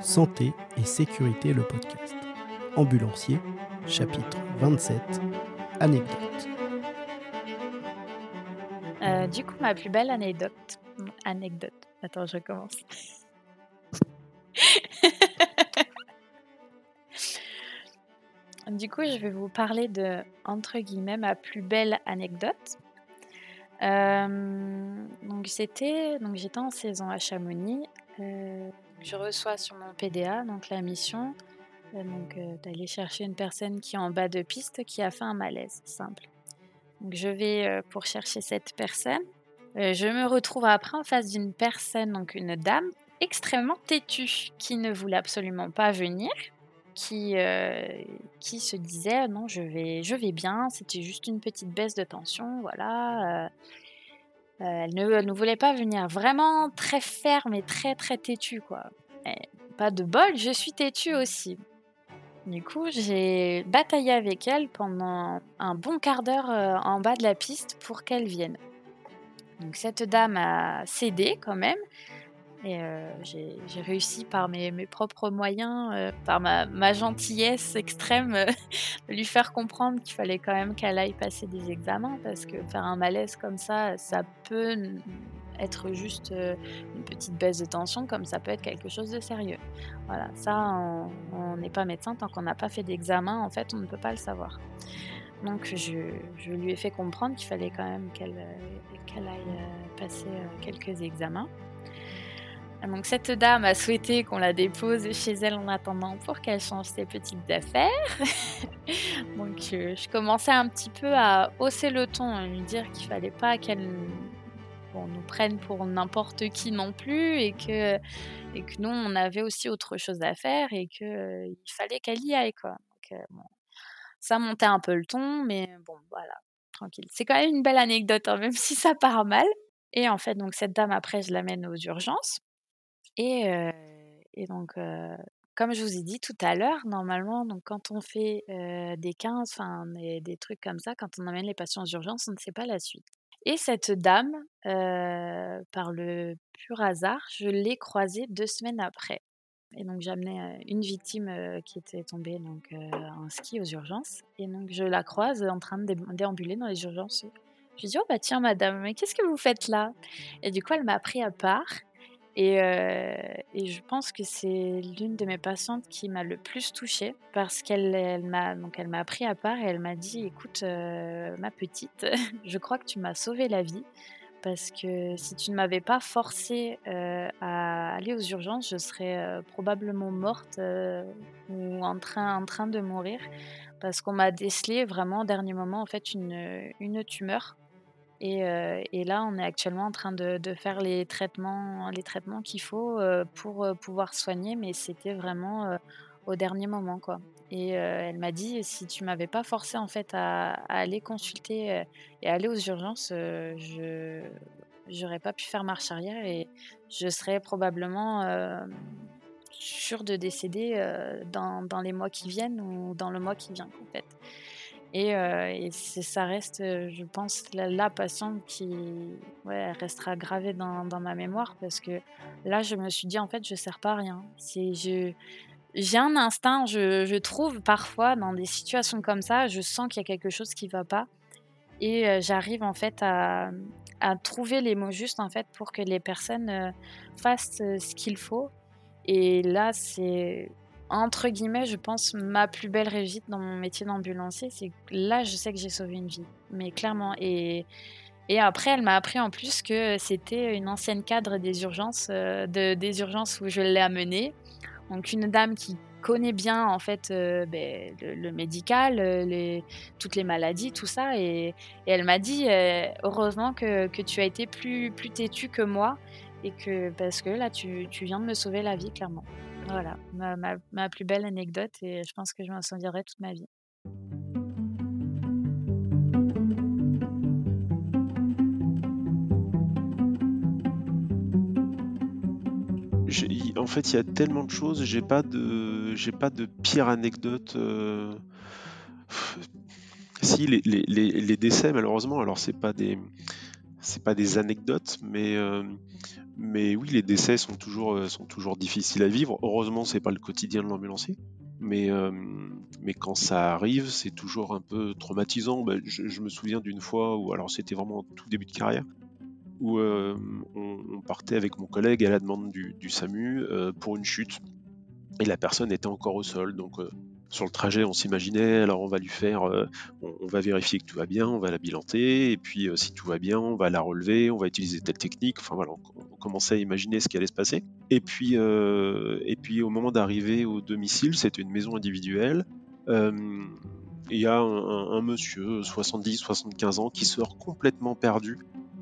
Santé et sécurité le podcast. Ambulancier, chapitre 27, anecdote. Euh, du coup, ma plus belle anecdote. Anecdote. Attends, je recommence. du coup, je vais vous parler de, entre guillemets, ma plus belle anecdote. Euh, donc c'était, donc j'étais en saison à Chamonix. Euh, je reçois sur mon PDA donc la mission euh, donc d'aller chercher une personne qui est en bas de piste qui a fait un malaise simple. Donc je vais pour chercher cette personne. je me retrouve après en face d'une personne, donc une dame extrêmement têtue qui ne voulait absolument pas venir qui, qui se disait non je vais, je vais bien, c'était juste une petite baisse de tension, voilà. Elle, ne, voulait pas venir, vraiment très ferme et très très têtue quoi. pas de bol, je suis têtue aussi. Du coup, j'ai bataillé avec elle pendant un bon quart d'heure en bas de la piste pour qu'elle vienne. Donc cette dame a cédé quand même, et euh, j'ai réussi par mes, propres moyens, euh, par ma, gentillesse extrême, euh, de lui faire comprendre qu'il fallait quand même qu'elle aille passer des examens parce que faire un malaise comme ça, ça peut être juste une petite baisse de tension comme ça peut être quelque chose de sérieux. Voilà, ça, on n'est pas médecin tant qu'on n'a pas fait d'examen, en fait, on ne peut pas le savoir. Donc je, lui ai fait comprendre qu'il fallait quand même qu'elle aille passer quelques examens. Donc cette dame a souhaité qu'on la dépose chez elle en attendant pour qu'elle change ses petites affaires. Donc je, commençais un petit peu à hausser le ton, à lui dire qu'il fallait pas qu'elle nous prenne pour n'importe qui non plus et que, et que nous on avait aussi autre chose à faire et qu'il euh, fallait qu'elle y aille quoi. Euh, ça montait un peu le ton, mais bon voilà, tranquille. C'est quand même une belle anecdote, hein, même si ça part mal. Et en fait, donc cette dame, après, je l'amène aux urgences. Et, donc, comme je vous ai dit tout à l'heure, normalement, donc quand on fait des 15, enfin des, des, trucs comme ça, quand on amène les patients aux urgences, on ne sait pas la suite. Et cette dame, par le pur hasard, je l'ai croisée deux semaines après. Et donc j'amenais une victime qui était tombée donc en ski aux urgences. Et donc je la croise en train de déambuler dans les urgences. Je lui dis oh bah tiens madame, mais qu'est-ce que vous faites là? Et du coup elle m'a pris à part et, euh, et, je pense que c'est l'une de mes patientes qui m'a le plus touchée parce qu'elle elle, m'a donc elle m'a pris à part et elle m'a dit écoute euh, ma petite je crois que tu m'as sauvé la vie parce que si tu ne m'avais pas forcée euh, à aller aux urgences je serais probablement morte ou en train en train de mourir parce qu'on m'a décelé vraiment au dernier moment en fait une, une tumeur euh, et, là, on est actuellement en train de, faire les traitements, les traitements qu'il faut euh, pour euh, pouvoir soigner, mais c'était vraiment au dernier moment, quoi. Et elle m'a dit, si tu m'avais pas forcé en fait à, aller consulter et aller aux urgences, je j'aurais pas pu faire marche arrière et je serais probablement sûre de décéder dans, dans, les mois qui viennent ou dans le mois qui vient, en fait. Et, euh, ça reste, euh, je pense, la, patiente qui restera gravée dans, ma mémoire parce que là, je me suis dit, en fait, je ne sers pas à rien. J'ai un instinct, je, trouve parfois dans des situations comme ça, je sens qu'il y a quelque chose qui ne va pas. Et euh, j'arrive en fait à, à, trouver les mots justes en fait pour que les personnes fassent ce qu'il faut. Et là, c'est entre guillemets, je pense, ma plus belle réussite dans mon métier d'ambulancier, c'est là, je sais que j'ai sauvé une vie. Mais clairement. Et, et après, elle m'a appris en plus que c'était une ancienne cadre des urgences, euh, de, des urgences où je l'ai amenée. Donc, une dame qui connaît bien, en fait, euh, ben, le, médical, euh, les, toutes les maladies, tout ça. Et, elle m'a dit heureusement que, que, tu as été plus, plus têtu que moi. Et que, parce que là, tu, tu viens de me sauver la vie, clairement. Voilà, ma, ma, plus belle anecdote et je pense que je m'en souviendrai toute ma vie. En fait, il y a tellement de choses. J'ai pas de, j'ai pas de pire anecdote. Euh, si les, les, les, décès, malheureusement, alors c'est pas des, c'est pas des anecdotes, mais mais oui, les décès sont toujours sont toujours difficiles à vivre. Heureusement, c'est pas le quotidien de l'ambulancier, mais mais quand ça arrive, c'est toujours un peu traumatisant. Bah, je, me souviens d'une fois où, alors c'était vraiment tout début de carrière, où on, partait avec mon collègue à la demande du, du SAMU pour une chute, et la personne était encore au sol, donc sur le trajet, on s'imaginait, alors on va lui faire, euh, on, va vérifier que tout va bien, on va la bilanter, et puis euh, si tout va bien, on va la relever, on va utiliser telle technique. Enfin voilà, on, commençait à imaginer ce qui allait se passer. Et puis, euh, et puis au moment d'arriver au domicile, c'était une maison individuelle. Il y a un, monsieur, 70-75 ans, qui sort complètement perdu.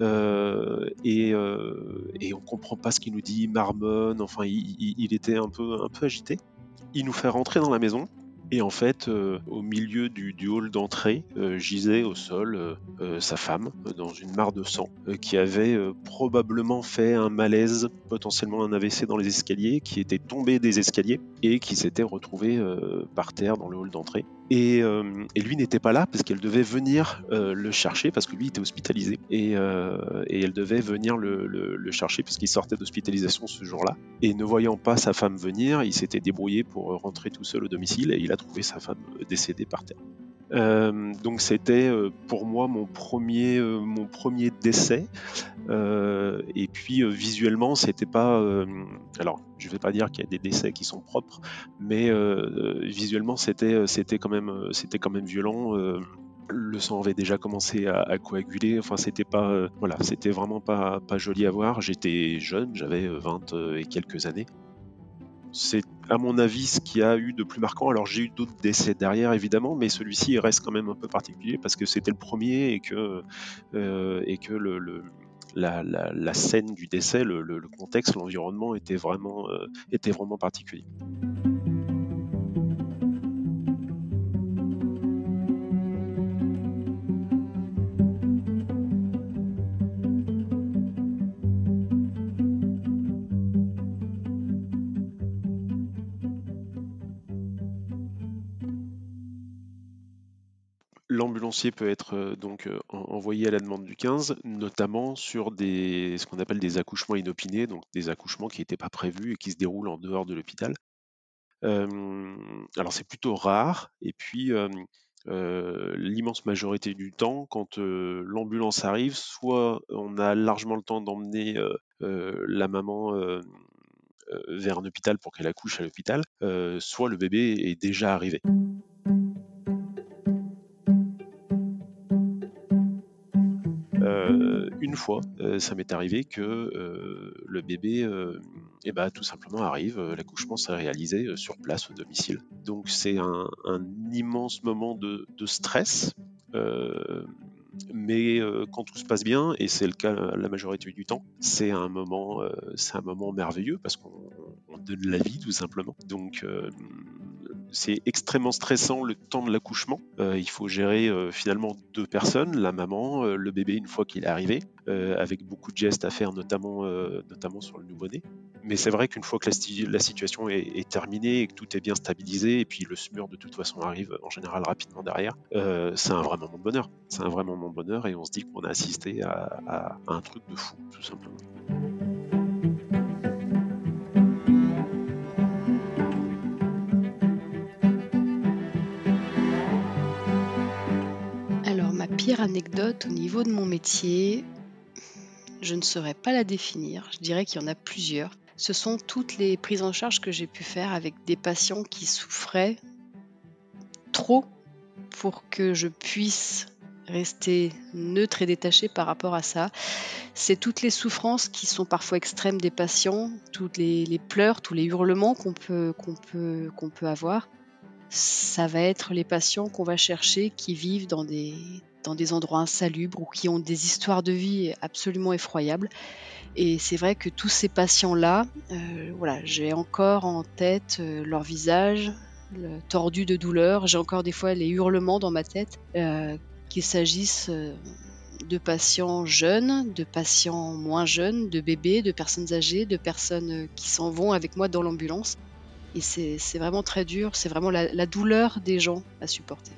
et, et, on comprend pas ce qu'il nous dit, marmonne, enfin il, était un peu, un peu agité. Il nous fait rentrer dans la maison, et en fait, euh, au milieu du, hall d'entrée, euh, gisait au sol euh, sa femme, dans une mare de sang, qui avait probablement fait un malaise, potentiellement un AVC dans les escaliers, qui était tombé des escaliers et qui s'était retrouvé par terre dans le hall d'entrée. Et, lui n'était pas là parce qu'elle devait venir le chercher parce que lui était hospitalisé et, elle devait venir le, le chercher parce qu'il sortait d'hospitalisation ce jour-là. Et ne voyant pas sa femme venir, il s'était débrouillé pour rentrer tout seul au domicile et il a trouvé sa femme décédée par terre. Euh, donc c'était euh, pour moi mon premier, euh, mon premier décès. et puis visuellement, c'était pas. alors, je vais pas dire qu'il y a des décès qui sont propres, mais visuellement, c'était, c'était quand même, c'était quand même violent. le sang avait déjà commencé à, coaguler. Enfin, c'était pas, voilà, c'était vraiment pas, pas joli à voir. J'étais jeune, j'avais 20 et quelques années c'est à mon avis ce qui a eu de plus marquant. Alors j'ai eu d'autres décès derrière évidemment, mais celui-ci reste quand même un peu particulier parce que c'était le premier et que, euh, la, scène du décès, le, contexte, l'environnement était euh, était vraiment particulier. L'ambulancier peut être euh, donc euh, envoyé à la demande du 15, notamment sur ce qu'on appelle des accouchements inopinés, donc des accouchements qui n'étaient pas prévus et qui se déroulent en dehors de l'hôpital. alors c'est plutôt rare, et puis l'immense majorité du temps, quand l'ambulance arrive, soit on a largement le temps d'emmener la maman vers un hôpital pour qu'elle accouche à l'hôpital, soit le bébé est déjà arrivé. Une fois, euh, ça m'est arrivé que euh, le bébé, euh, eh ben, tout simplement arrive, l'accouchement s'est réalisé sur place au domicile. Donc c'est un, immense moment de, stress. mais quand tout se passe bien, et c'est le cas la majorité du temps, c'est un moment, c'est un moment merveilleux parce qu'on donne la vie tout simplement. Donc c'est extrêmement stressant le temps de l'accouchement. Euh, il faut gérer euh, finalement deux personnes, la maman, euh, le bébé une fois qu'il est arrivé, avec beaucoup de gestes à faire, notamment, notamment sur le nouveau-né. Mais c'est vrai qu'une fois que la, situation est, terminée et que tout est bien stabilisé, et puis le SMUR de toute façon arrive en général rapidement derrière, c'est un vrai moment de bonheur. C'est un vrai moment de bonheur et on se dit qu'on a assisté à un truc de fou, tout simplement. Anecdote au niveau de mon métier, je ne saurais pas la définir. Je dirais qu'il y en a plusieurs. Ce sont toutes les prises en charge que j'ai pu faire avec des patients qui souffraient trop pour que je puisse rester neutre et détaché par rapport à ça. C'est toutes les souffrances qui sont parfois extrêmes des patients, toutes les, pleurs, tous les hurlements qu'on peut, avoir. Ça va être les patients qu'on va chercher qui vivent dans des, dans des endroits insalubres ou qui ont des histoires de vie absolument effroyables. Et c'est vrai que tous ces patients-là, euh, voilà, j'ai encore en tête euh, leur visage tordu de douleur. J'ai encore des fois les hurlements dans ma tête, euh, qu'il s'agisse de patients jeunes, de patients moins jeunes, de bébés, de personnes âgées, de personnes qui s'en vont avec moi dans l'ambulance. Et c'est vraiment très dur, c'est vraiment la douleur des gens à supporter.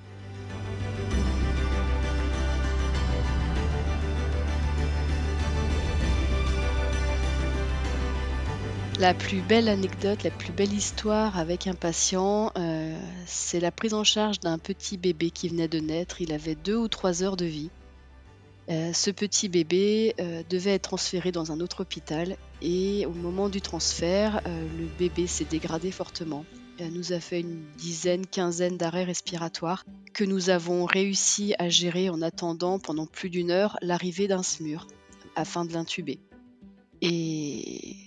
La plus belle anecdote, la plus belle histoire avec un patient, euh, c'est la prise en charge d'un petit bébé qui venait de naître. Il avait deux ou trois heures de vie. Euh, ce petit bébé euh, devait être transféré dans un autre hôpital et au moment du transfert, le bébé s'est dégradé fortement. Il nous a fait une dizaine, quinzaine d'arrêts respiratoires que nous avons réussi à gérer en attendant pendant plus d'une heure l'arrivée d'un SMUR afin de l'intuber. Et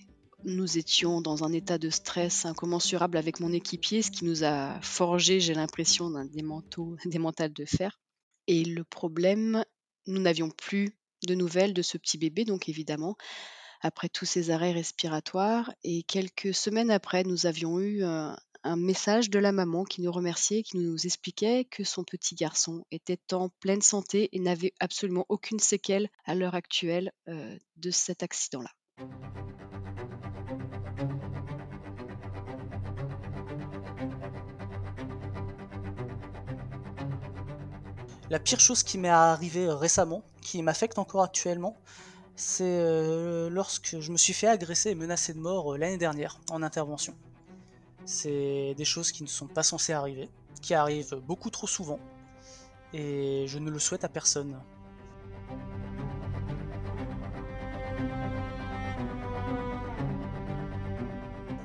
nous étions dans un état de stress incommensurable avec mon équipier, ce qui nous a forgé, j'ai l'impression, des, mentales de fer. Et le problème, nous n'avions plus de nouvelles de ce petit bébé, donc évidemment, après tous ces arrêts respiratoires. Et quelques semaines après, nous avions eu un, message de la maman qui nous remerciait, qui nous expliquait que son petit garçon était en pleine santé et n'avait absolument aucune séquelle à l'heure actuelle euh, de cet accident-là. La pire chose qui m'est arrivée récemment, qui m'affecte encore actuellement, c'est euh, lorsque je me suis fait agresser et menacer de mort euh, l'année dernière en intervention. C'est des choses qui ne sont pas censées arriver, qui arrivent beaucoup trop souvent, et je ne le souhaite à personne.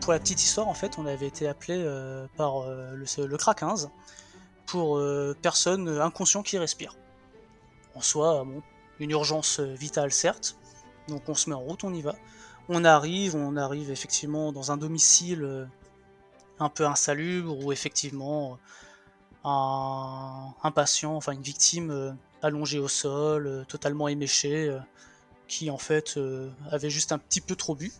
Pour la petite histoire, en fait, on avait été appelé euh, par le, le CRA 15 pour euh, personnes inconscientes qui respirent. En soi, une urgence vitale certes, donc on se met en route, on y va. On arrive, on arrive effectivement dans un domicile euh, un peu insalubre où effectivement un, patient, enfin une victime euh, allongée au sol, totalement éméchée, qui en fait avait juste un petit peu trop bu.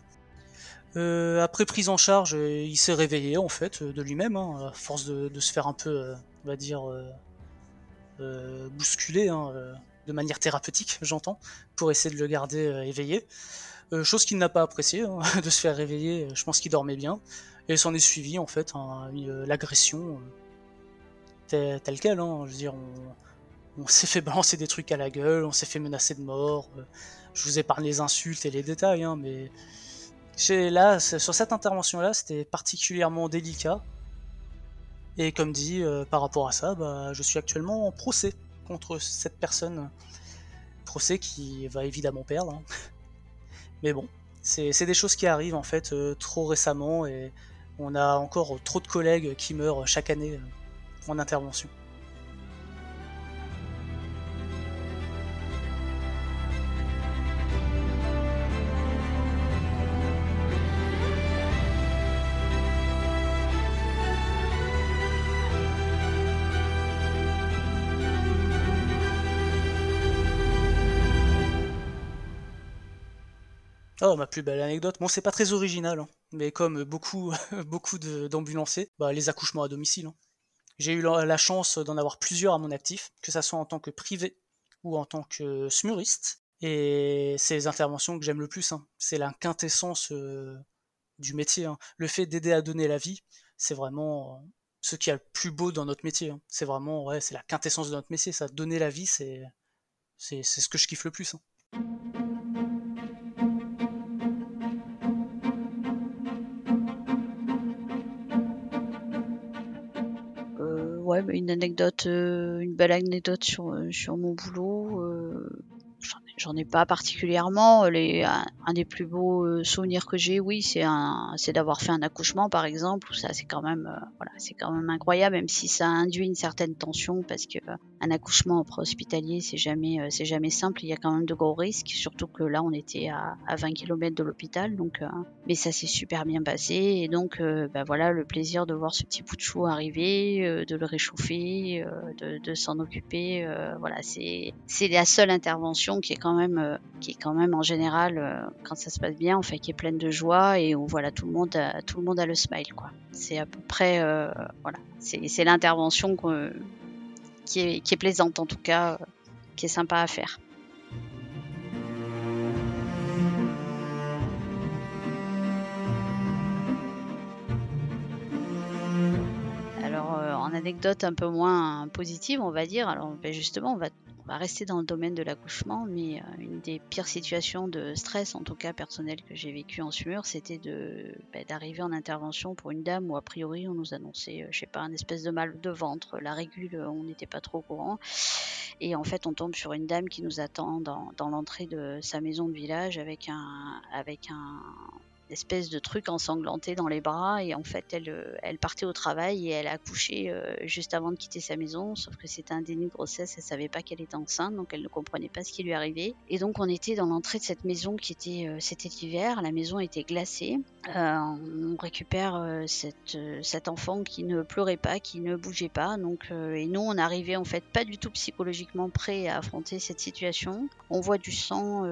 après prise en charge, il s'est réveillé en fait de lui-même, hein, à force de, se faire un peu on va dire, euh, euh, bousculé, hein, euh, de manière thérapeutique, j'entends, pour essayer de le garder éveillé. chose qu'il n'a pas apprécié, hein, de se faire réveiller, je pense qu'il dormait bien. Et s'en est suivi, en fait, l'agression telle, quelle. Hein, je veux dire, on, s'est fait balancer des trucs à la gueule, on s'est fait menacer de mort. je vous épargne les insultes et les détails, hein, mais là, sur cette intervention-là, c'était particulièrement délicat et comme dit, euh, par rapport à ça, bah, je suis actuellement en procès contre cette personne. Procès qui va évidemment perdre. Hein. Mais bon, c'est des choses qui arrivent en fait euh, trop récemment et on a encore trop de collègues qui meurent chaque année euh, en intervention. Oh, ma plus belle anecdote. Bon, c'est pas très original, hein. mais comme beaucoup, beaucoup d'ambulanciers, bah, les accouchements à domicile. Hein. J'ai eu la, chance d'en avoir plusieurs à mon actif, que ce soit en tant que privé ou en tant que smuriste. Et c'est les interventions que j'aime le plus. Hein. C'est la quintessence euh, du métier. Le fait d'aider à donner la vie, c'est vraiment euh, ce qui est le plus beau dans notre métier. C'est vraiment, ouais, c'est la quintessence de notre métier. Ça, donner la vie, c'est, c'est, ce que je kiffe le plus. Ouais, une anecdote, euh, une belle anecdote sur, euh, sur mon boulot. Euh, j'en ai pas particulièrement. Les, un, des plus beaux souvenirs que j'ai, oui, c'est c'est d'avoir fait un accouchement, par exemple. Ça, c'est quand même, voilà, c'est quand même incroyable, même si ça induit une certaine tension, parce que un accouchement en hospitalier, c'est jamais, euh, c'est jamais simple. Il y a quand même de gros risques, surtout que là, on était à, 20 km de l'hôpital. Donc, euh, mais ça s'est super bien passé. Et donc, euh, bah voilà, le plaisir de voir ce petit bout de chou arriver, de le réchauffer, de, s'en occuper. voilà, c'est, c'est la seule intervention qui est quand même, qui est quand même en général, quand ça se passe bien, en fait, qui est pleine de joie et où voilà, tout le monde, a, tout le monde a le smile, quoi. C'est à peu près, voilà, c'est, l'intervention qu'on qui est, plaisante en tout cas, euh, qui est sympa à faire. Alors, euh, en anecdote un peu moins positive, on va dire, alors ben, justement, on va, on va rester dans le domaine de l'accouchement, mais euh, une des pires situations de stress, en tout cas personnel, que j'ai vécu en SMUR, c'était de bah, d'arriver en intervention pour une dame où a priori on nous annonçait, euh, je sais pas, un espèce de mal de ventre, la régule, euh, on n'était pas trop au courant. Et en fait, on tombe sur une dame qui nous attend dans, dans l'entrée de sa maison de village avec un, avec un, espèce de truc ensanglanté dans les bras et en fait elle, euh, elle partait au travail et elle a accouché euh, juste avant de quitter sa maison sauf que c'était un déni de grossesse elle savait pas qu'elle était enceinte donc elle ne comprenait pas ce qui lui arrivait. Et donc on était dans l'entrée de cette maison qui était euh, c'était l'hiver la maison était glacée. On récupère cette, cet enfant qui ne pleurait pas qui ne bougeait pas donc et nous on arrivait en fait pas du tout psychologiquement prêt à affronter cette situation. On voit du sang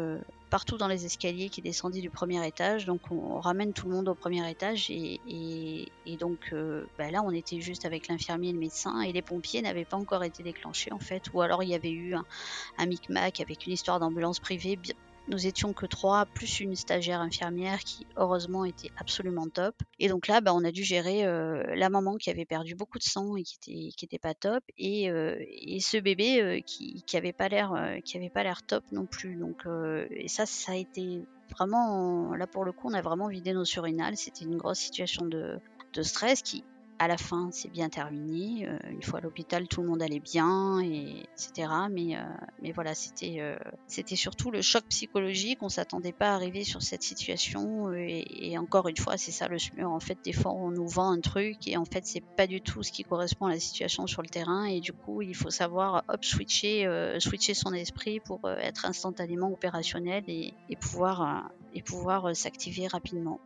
partout dans les escaliers qui descendaient du premier étage. Donc on, ramène tout le monde au premier étage et, donc euh, bah là on était juste avec l'infirmier et le médecin et les pompiers n'avaient pas encore été déclenchés en fait. Ou alors il y avait eu un, un micmac avec une histoire d'ambulance privée nous étions que trois, plus une stagiaire infirmière qui, heureusement, était absolument top. Et donc là, bah, on a dû gérer euh, la maman qui avait perdu beaucoup de sang et qui était, qui était pas top, et, euh, et ce bébé euh, qui, qui avait pas l'air, qui avait pas l'air top non plus. Donc, et ça, ça a été vraiment, là pour le coup, on a vraiment vidé nos surinales. C'était une grosse situation de, de stress qui, à la fin, c'est bien terminé. Euh, une fois à l'hôpital, tout le monde allait bien, et, etc. Mais, euh, mais voilà, c'était euh, c'était surtout le choc psychologique. On s'attendait pas à arriver sur cette situation. Et, encore une fois, c'est ça le SMUR. En fait, des fois, on nous vend un truc et en fait, c'est pas du tout ce qui correspond à la situation sur le terrain. Et du coup, il faut savoir switcher, switcher son esprit pour être instantanément opérationnel et pouvoir s'activer rapidement.